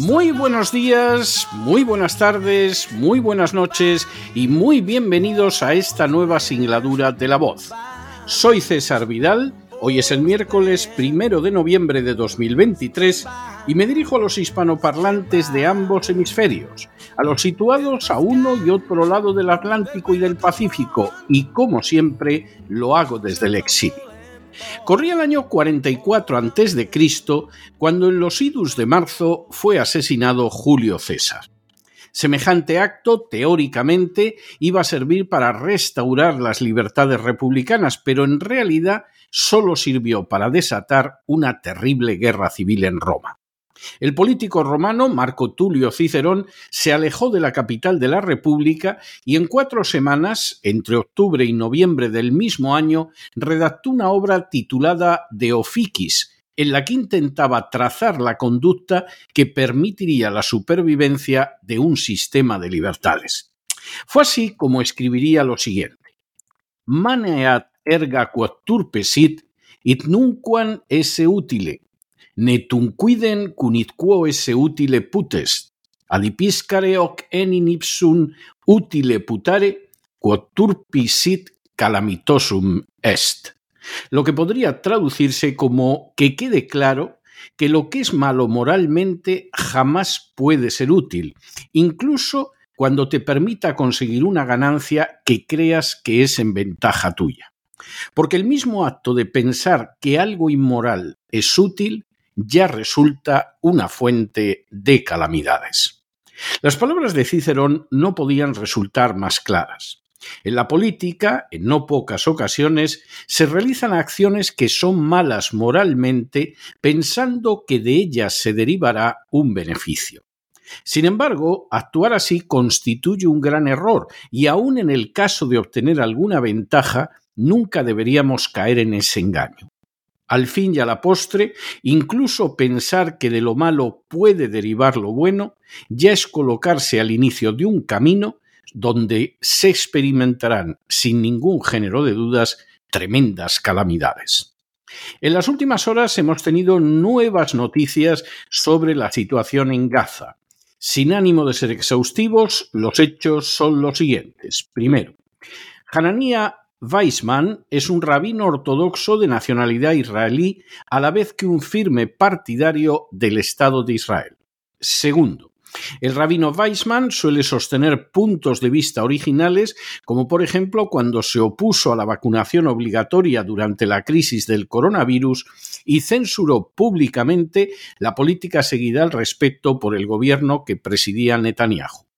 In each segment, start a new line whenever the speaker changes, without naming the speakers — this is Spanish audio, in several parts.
Muy buenos días, muy buenas tardes, muy buenas noches y muy bienvenidos a esta nueva singladura de La Voz. Soy César Vidal, hoy es el miércoles primero de noviembre de 2023 y me dirijo a los hispanoparlantes de ambos hemisferios, a los situados a uno y otro lado del Atlántico y del Pacífico y como siempre lo hago desde el exilio. Corría el año 44 a.C. cuando en los idus de marzo fue asesinado Julio César. Semejante acto, teóricamente, iba a servir para restaurar las libertades republicanas, pero en realidad solo sirvió para desatar una terrible guerra civil en Roma. El político romano Marco Tulio Cicerón se alejó de la capital de la República y en cuatro semanas, entre octubre y noviembre del mismo año, redactó una obra titulada De Officis, en la que intentaba trazar la conducta que permitiría la supervivencia de un sistema de libertades. Fue así como escribiría lo siguiente: Maneat erga quod turpe sit, it nunquam esse utile, ne tunquiden cunit quo esse utile putest, adipiscare hoc enin ipsum utile putare, quod turpi sit calamitosum est. Lo que podría traducirse como que quede claro que lo que es malo moralmente jamás puede ser útil, incluso cuando te permita conseguir una ganancia que creas que es en ventaja tuya. Porque el mismo acto de pensar que algo inmoral es útil ya resulta una fuente de calamidades. Las palabras de Cicerón no podían resultar más claras. En la política, en no pocas ocasiones, se realizan acciones que son malas moralmente pensando que de ellas se derivará un beneficio. Sin embargo, actuar así constituye un gran error y aun en el caso de obtener alguna ventaja, nunca deberíamos caer en ese engaño. Al fin y a la postre, incluso pensar que de lo malo puede derivar lo bueno, ya es colocarse al inicio de un camino donde se experimentarán, sin ningún género de dudas, tremendas calamidades. En las últimas horas hemos tenido nuevas noticias sobre la situación en Gaza. Sin ánimo de ser exhaustivos, los hechos son los siguientes. Primero, Hanania Weissman es un rabino ortodoxo de nacionalidad israelí, a la vez que un firme partidario del Estado de Israel. Segundo, el rabino Weissman suele sostener puntos de vista originales, como por ejemplo cuando se opuso a la vacunación obligatoria durante la crisis del coronavirus y censuró públicamente la política seguida al respecto por el gobierno que presidía Netanyahu.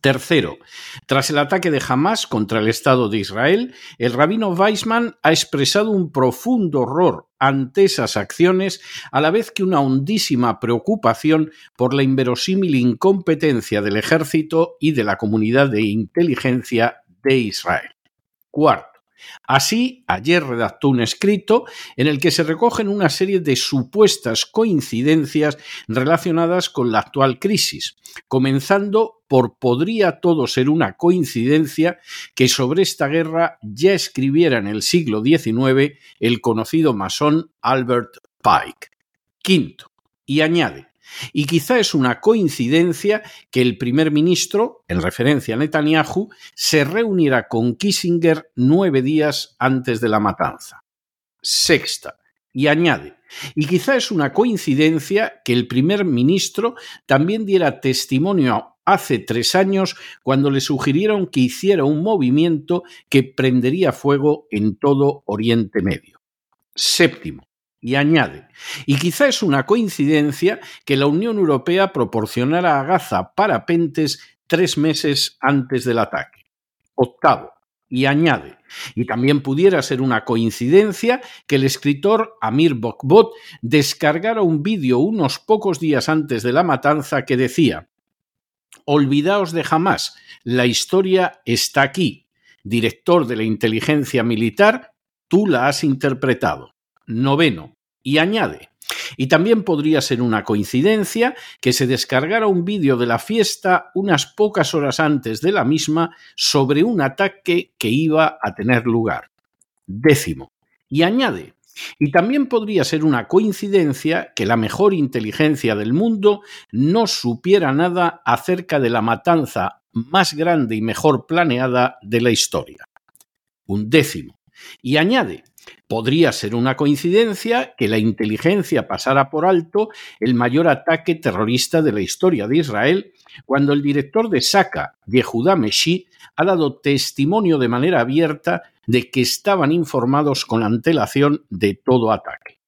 Tercero, tras el ataque de Hamas contra el Estado de Israel, el rabino Weissman ha expresado un profundo horror ante esas acciones, a la vez que una hondísima preocupación por la inverosímil incompetencia del ejército y de la comunidad de inteligencia de Israel. Cuarto, Así, ayer redactó un escrito en el que se recogen una serie de supuestas coincidencias relacionadas con la actual crisis, comenzando por podría todo ser una coincidencia que sobre esta guerra ya escribiera en el siglo XIX el conocido masón Albert Pike. Quinto, y añade, y quizá es una coincidencia que el primer ministro, en referencia a Netanyahu, se reuniera con Kissinger nueve días antes de la matanza. Sexta. Y añade, y quizá es una coincidencia que el primer ministro también diera testimonio hace tres años cuando le sugirieron que hiciera un movimiento que prendería fuego en todo Oriente Medio. Séptimo, y añade, y quizá es una coincidencia que la Unión Europea proporcionara a Gaza parapentes tres meses antes del ataque. Octavo, y añade, y también pudiera ser una coincidencia que el escritor Amir Bokbot descargara un vídeo unos pocos días antes de la matanza que decía, Olvidaos de jamás, la historia está aquí. Director de la inteligencia militar, tú la has interpretado. Noveno. Y añade, y también podría ser una coincidencia que se descargara un vídeo de la fiesta unas pocas horas antes de la misma sobre un ataque que iba a tener lugar. Décimo. Y añade, y también podría ser una coincidencia que la mejor inteligencia del mundo no supiera nada acerca de la matanza más grande y mejor planeada de la historia. Un décimo. Y añade, Podría ser una coincidencia que la inteligencia pasara por alto el mayor ataque terrorista de la historia de Israel cuando el director de Saka, Yehuda Meshi, ha dado testimonio de manera abierta de que estaban informados con antelación de todo ataque.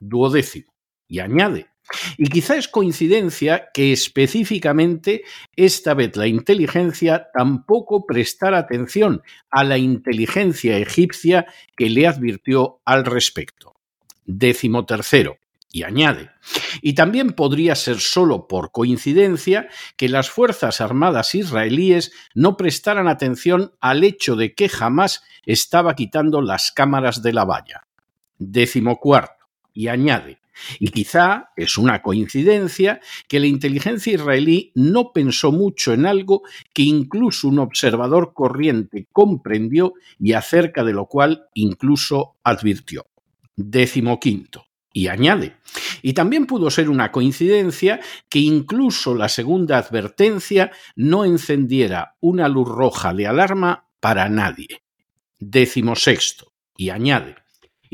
Duodécimo. Y añade, y quizá es coincidencia que específicamente esta vez la inteligencia tampoco prestara atención a la inteligencia egipcia que le advirtió al respecto. Décimo tercero. Y añade, y también podría ser solo por coincidencia que las Fuerzas Armadas israelíes no prestaran atención al hecho de que jamás estaba quitando las cámaras de la valla. Décimo cuarto. Y añade, y quizá es una coincidencia que la inteligencia israelí no pensó mucho en algo que incluso un observador corriente comprendió y acerca de lo cual incluso advirtió. Décimo quinto. Y añade, y también pudo ser una coincidencia que incluso la segunda advertencia no encendiera una luz roja de alarma para nadie. Décimo sexto. Y añade,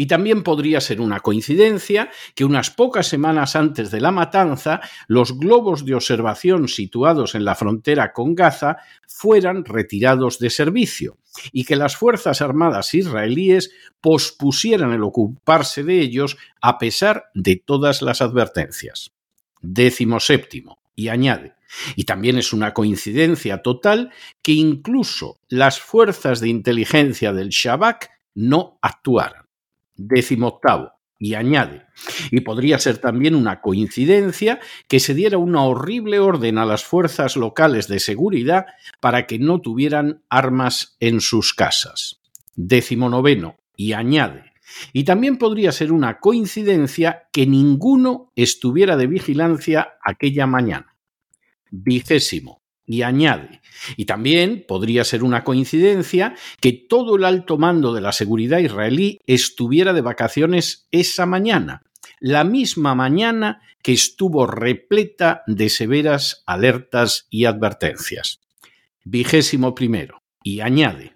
y también podría ser una coincidencia que unas pocas semanas antes de la matanza, los globos de observación situados en la frontera con Gaza fueran retirados de servicio y que las Fuerzas Armadas israelíes pospusieran el ocuparse de ellos a pesar de todas las advertencias. Décimo séptimo. Y añade, y también es una coincidencia total que incluso las fuerzas de inteligencia del Shabak no actuaran octavo y añade, y podría ser también una coincidencia que se diera una horrible orden a las fuerzas locales de seguridad para que no tuvieran armas en sus casas. Décimo noveno, y añade, y también podría ser una coincidencia que ninguno estuviera de vigilancia aquella mañana. Vigésimo, y añade, y también podría ser una coincidencia que todo el alto mando de la seguridad israelí estuviera de vacaciones esa mañana, la misma mañana que estuvo repleta de severas alertas y advertencias. Vigésimo primero. Y añade,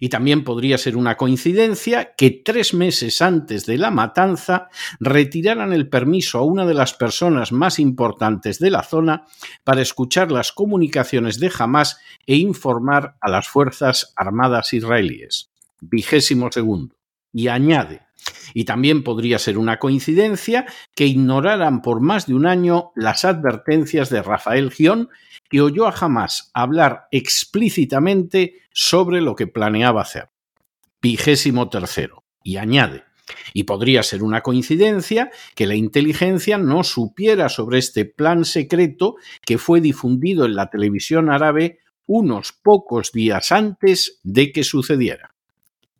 y también podría ser una coincidencia que tres meses antes de la matanza retiraran el permiso a una de las personas más importantes de la zona para escuchar las comunicaciones de Hamas e informar a las Fuerzas Armadas israelíes. Vigésimo segundo. Y añade, y también podría ser una coincidencia que ignoraran por más de un año las advertencias de Rafael Gion, que oyó a Hamas hablar explícitamente sobre lo que planeaba hacer. Vigésimo tercero. Y añade, y podría ser una coincidencia que la inteligencia no supiera sobre este plan secreto que fue difundido en la televisión árabe unos pocos días antes de que sucediera.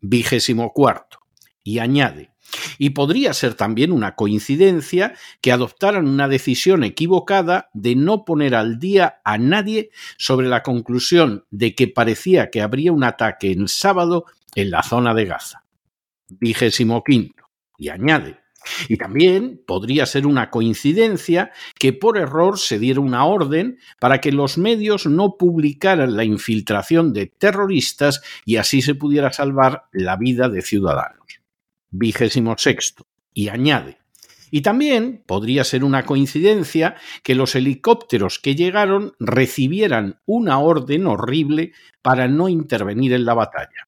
Vigésimo cuarto. Y añade, y podría ser también una coincidencia que adoptaran una decisión equivocada de no poner al día a nadie sobre la conclusión de que parecía que habría un ataque en sábado en la zona de Gaza. Vigésimo quinto. Y añade, y también podría ser una coincidencia que por error se diera una orden para que los medios no publicaran la infiltración de terroristas y así se pudiera salvar la vida de ciudadanos vigésimo sexto, y añade, Y también podría ser una coincidencia que los helicópteros que llegaron recibieran una orden horrible para no intervenir en la batalla.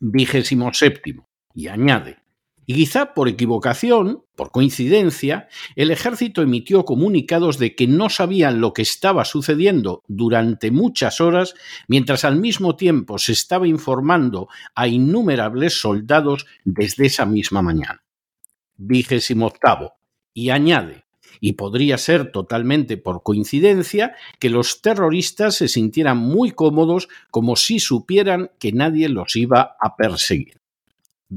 Vigésimo séptimo. Y añade, y quizá por equivocación, por coincidencia, el ejército emitió comunicados de que no sabían lo que estaba sucediendo durante muchas horas, mientras al mismo tiempo se estaba informando a innumerables soldados desde esa misma mañana. Vigésimo octavo. Y añade, y podría ser totalmente por coincidencia, que los terroristas se sintieran muy cómodos como si supieran que nadie los iba a perseguir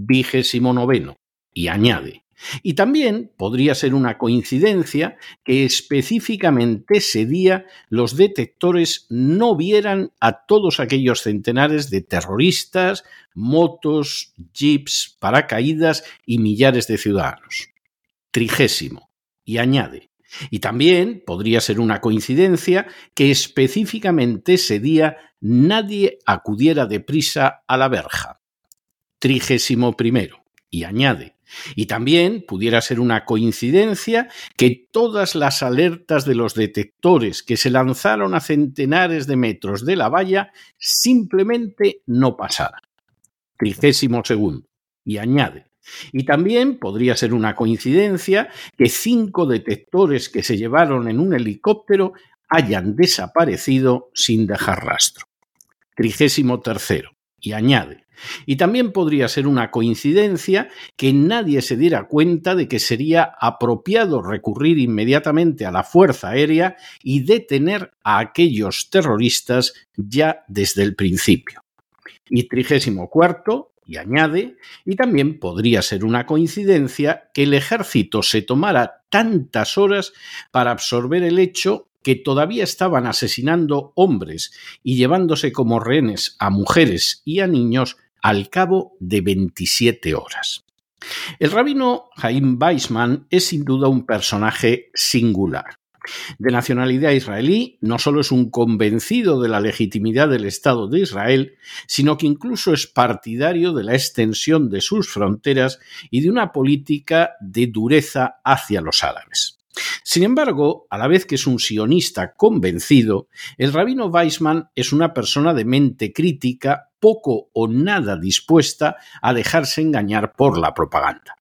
vigésimo noveno, y añade, y también podría ser una coincidencia que específicamente ese día los detectores no vieran a todos aquellos centenares de terroristas, motos, jeeps, paracaídas y millares de ciudadanos. Trigésimo. Y añade, y también podría ser una coincidencia que específicamente ese día nadie acudiera deprisa a la verja trigésimo primero. Y añade, y también pudiera ser una coincidencia que todas las alertas de los detectores que se lanzaron a centenares de metros de la valla simplemente no pasaran. Trigésimo segundo. Y añade, y también podría ser una coincidencia que cinco detectores que se llevaron en un helicóptero hayan desaparecido sin dejar rastro. Trigésimo tercero. Y añade, y también podría ser una coincidencia que nadie se diera cuenta de que sería apropiado recurrir inmediatamente a la Fuerza Aérea y detener a aquellos terroristas ya desde el principio. Y trigésimo cuarto, y añade, y también podría ser una coincidencia que el ejército se tomara tantas horas para absorber el hecho que todavía estaban asesinando hombres y llevándose como rehenes a mujeres y a niños al cabo de 27 horas. El rabino Jaim Weissman es sin duda un personaje singular. De nacionalidad israelí, no solo es un convencido de la legitimidad del Estado de Israel, sino que incluso es partidario de la extensión de sus fronteras y de una política de dureza hacia los árabes. Sin embargo, a la vez que es un sionista convencido, el rabino Weissman es una persona de mente crítica, poco o nada dispuesta a dejarse engañar por la propaganda.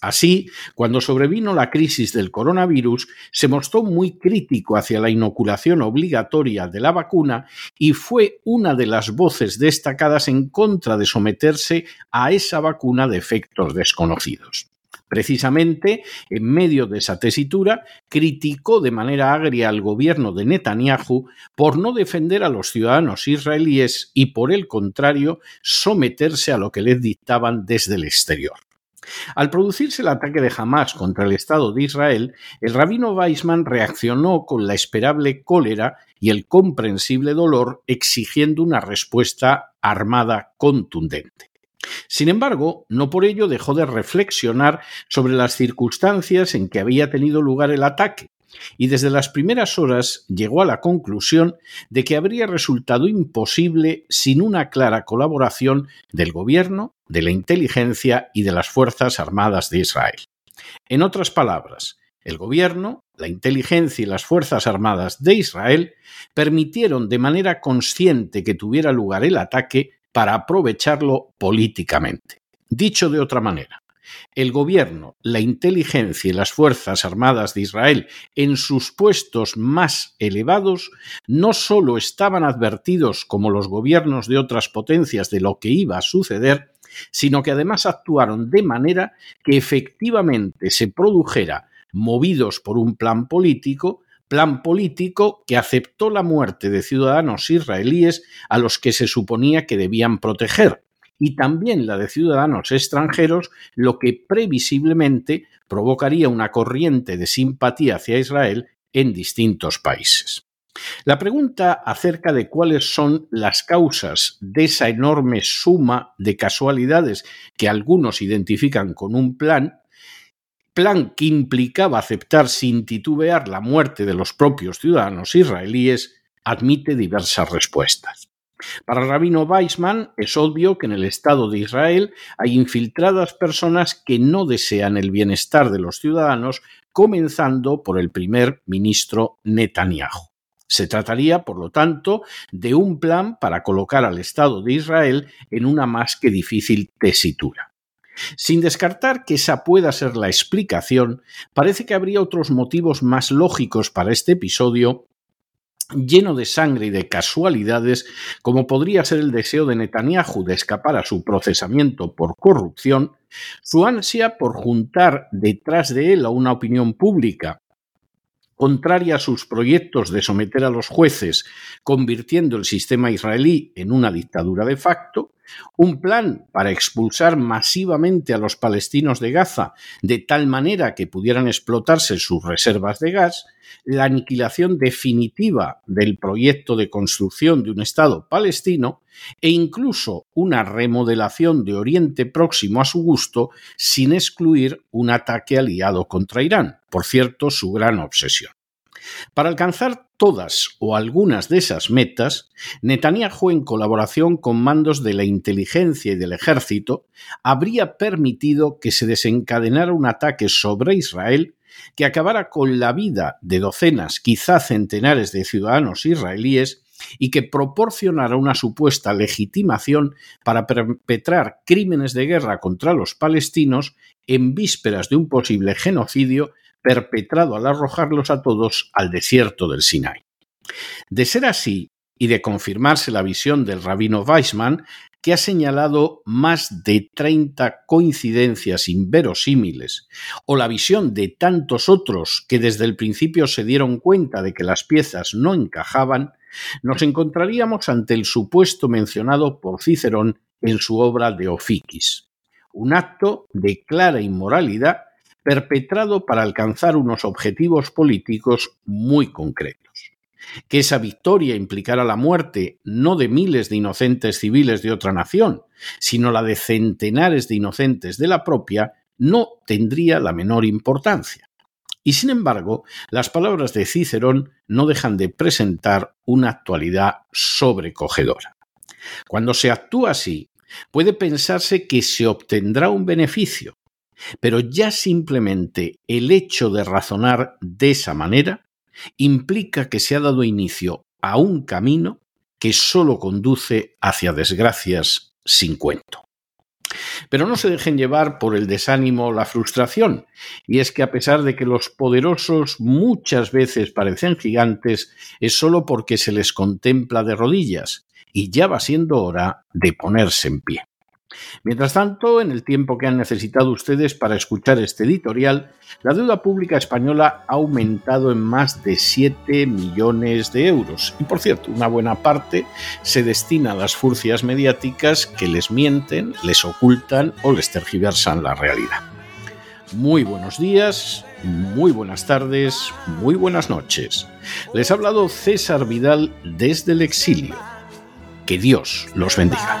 Así, cuando sobrevino la crisis del coronavirus, se mostró muy crítico hacia la inoculación obligatoria de la vacuna y fue una de las voces destacadas en contra de someterse a esa vacuna de efectos desconocidos. Precisamente, en medio de esa tesitura, criticó de manera agria al gobierno de Netanyahu por no defender a los ciudadanos israelíes y, por el contrario, someterse a lo que les dictaban desde el exterior. Al producirse el ataque de Hamas contra el Estado de Israel, el rabino Weissman reaccionó con la esperable cólera y el comprensible dolor, exigiendo una respuesta armada contundente. Sin embargo, no por ello dejó de reflexionar sobre las circunstancias en que había tenido lugar el ataque, y desde las primeras horas llegó a la conclusión de que habría resultado imposible sin una clara colaboración del gobierno, de la inteligencia y de las Fuerzas Armadas de Israel. En otras palabras, el gobierno, la inteligencia y las Fuerzas Armadas de Israel permitieron de manera consciente que tuviera lugar el ataque para aprovecharlo políticamente. Dicho de otra manera, el gobierno, la inteligencia y las Fuerzas Armadas de Israel en sus puestos más elevados no solo estaban advertidos como los gobiernos de otras potencias de lo que iba a suceder, sino que además actuaron de manera que efectivamente se produjera, movidos por un plan político, plan político que aceptó la muerte de ciudadanos israelíes a los que se suponía que debían proteger, y también la de ciudadanos extranjeros, lo que previsiblemente provocaría una corriente de simpatía hacia Israel en distintos países. La pregunta acerca de cuáles son las causas de esa enorme suma de casualidades que algunos identifican con un plan plan que implicaba aceptar sin titubear la muerte de los propios ciudadanos israelíes, admite diversas respuestas. Para rabino Weissman es obvio que en el Estado de Israel hay infiltradas personas que no desean el bienestar de los ciudadanos, comenzando por el primer ministro Netanyahu. Se trataría, por lo tanto, de un plan para colocar al Estado de Israel en una más que difícil tesitura. Sin descartar que esa pueda ser la explicación, parece que habría otros motivos más lógicos para este episodio lleno de sangre y de casualidades, como podría ser el deseo de Netanyahu de escapar a su procesamiento por corrupción, su ansia por juntar detrás de él a una opinión pública contraria a sus proyectos de someter a los jueces, convirtiendo el sistema israelí en una dictadura de facto, un plan para expulsar masivamente a los palestinos de Gaza de tal manera que pudieran explotarse sus reservas de gas, la aniquilación definitiva del proyecto de construcción de un Estado palestino e incluso una remodelación de Oriente Próximo a su gusto sin excluir un ataque aliado contra Irán, por cierto, su gran obsesión. Para alcanzar todas o algunas de esas metas, Netanyahu, en colaboración con mandos de la inteligencia y del ejército, habría permitido que se desencadenara un ataque sobre Israel que acabara con la vida de docenas, quizá centenares de ciudadanos israelíes y que proporcionara una supuesta legitimación para perpetrar crímenes de guerra contra los palestinos en vísperas de un posible genocidio perpetrado al arrojarlos a todos al desierto del Sinai. De ser así, y de confirmarse la visión del rabino Weissman, que ha señalado más de 30 coincidencias inverosímiles, o la visión de tantos otros que desde el principio se dieron cuenta de que las piezas no encajaban, nos encontraríamos ante el supuesto mencionado por Cicerón en su obra de Ofiquis, un acto de clara inmoralidad perpetrado para alcanzar unos objetivos políticos muy concretos. Que esa victoria implicara la muerte no de miles de inocentes civiles de otra nación, sino la de centenares de inocentes de la propia, no tendría la menor importancia. Y sin embargo, las palabras de Cicerón no dejan de presentar una actualidad sobrecogedora. Cuando se actúa así, puede pensarse que se obtendrá un beneficio, pero ya simplemente el hecho de razonar de esa manera implica que se ha dado inicio a un camino que solo conduce hacia desgracias sin cuento. Pero no se dejen llevar por el desánimo o la frustración, y es que a pesar de que los poderosos muchas veces parecen gigantes, es solo porque se les contempla de rodillas, y ya va siendo hora de ponerse en pie. Mientras tanto, en el tiempo que han necesitado ustedes para escuchar este editorial, la deuda pública española ha aumentado en más de 7 millones de euros. Y por cierto, una buena parte se destina a las furcias mediáticas que les mienten, les ocultan o les tergiversan la realidad. Muy buenos días, muy buenas tardes, muy buenas noches. Les ha hablado César Vidal desde el exilio. Que Dios los bendiga.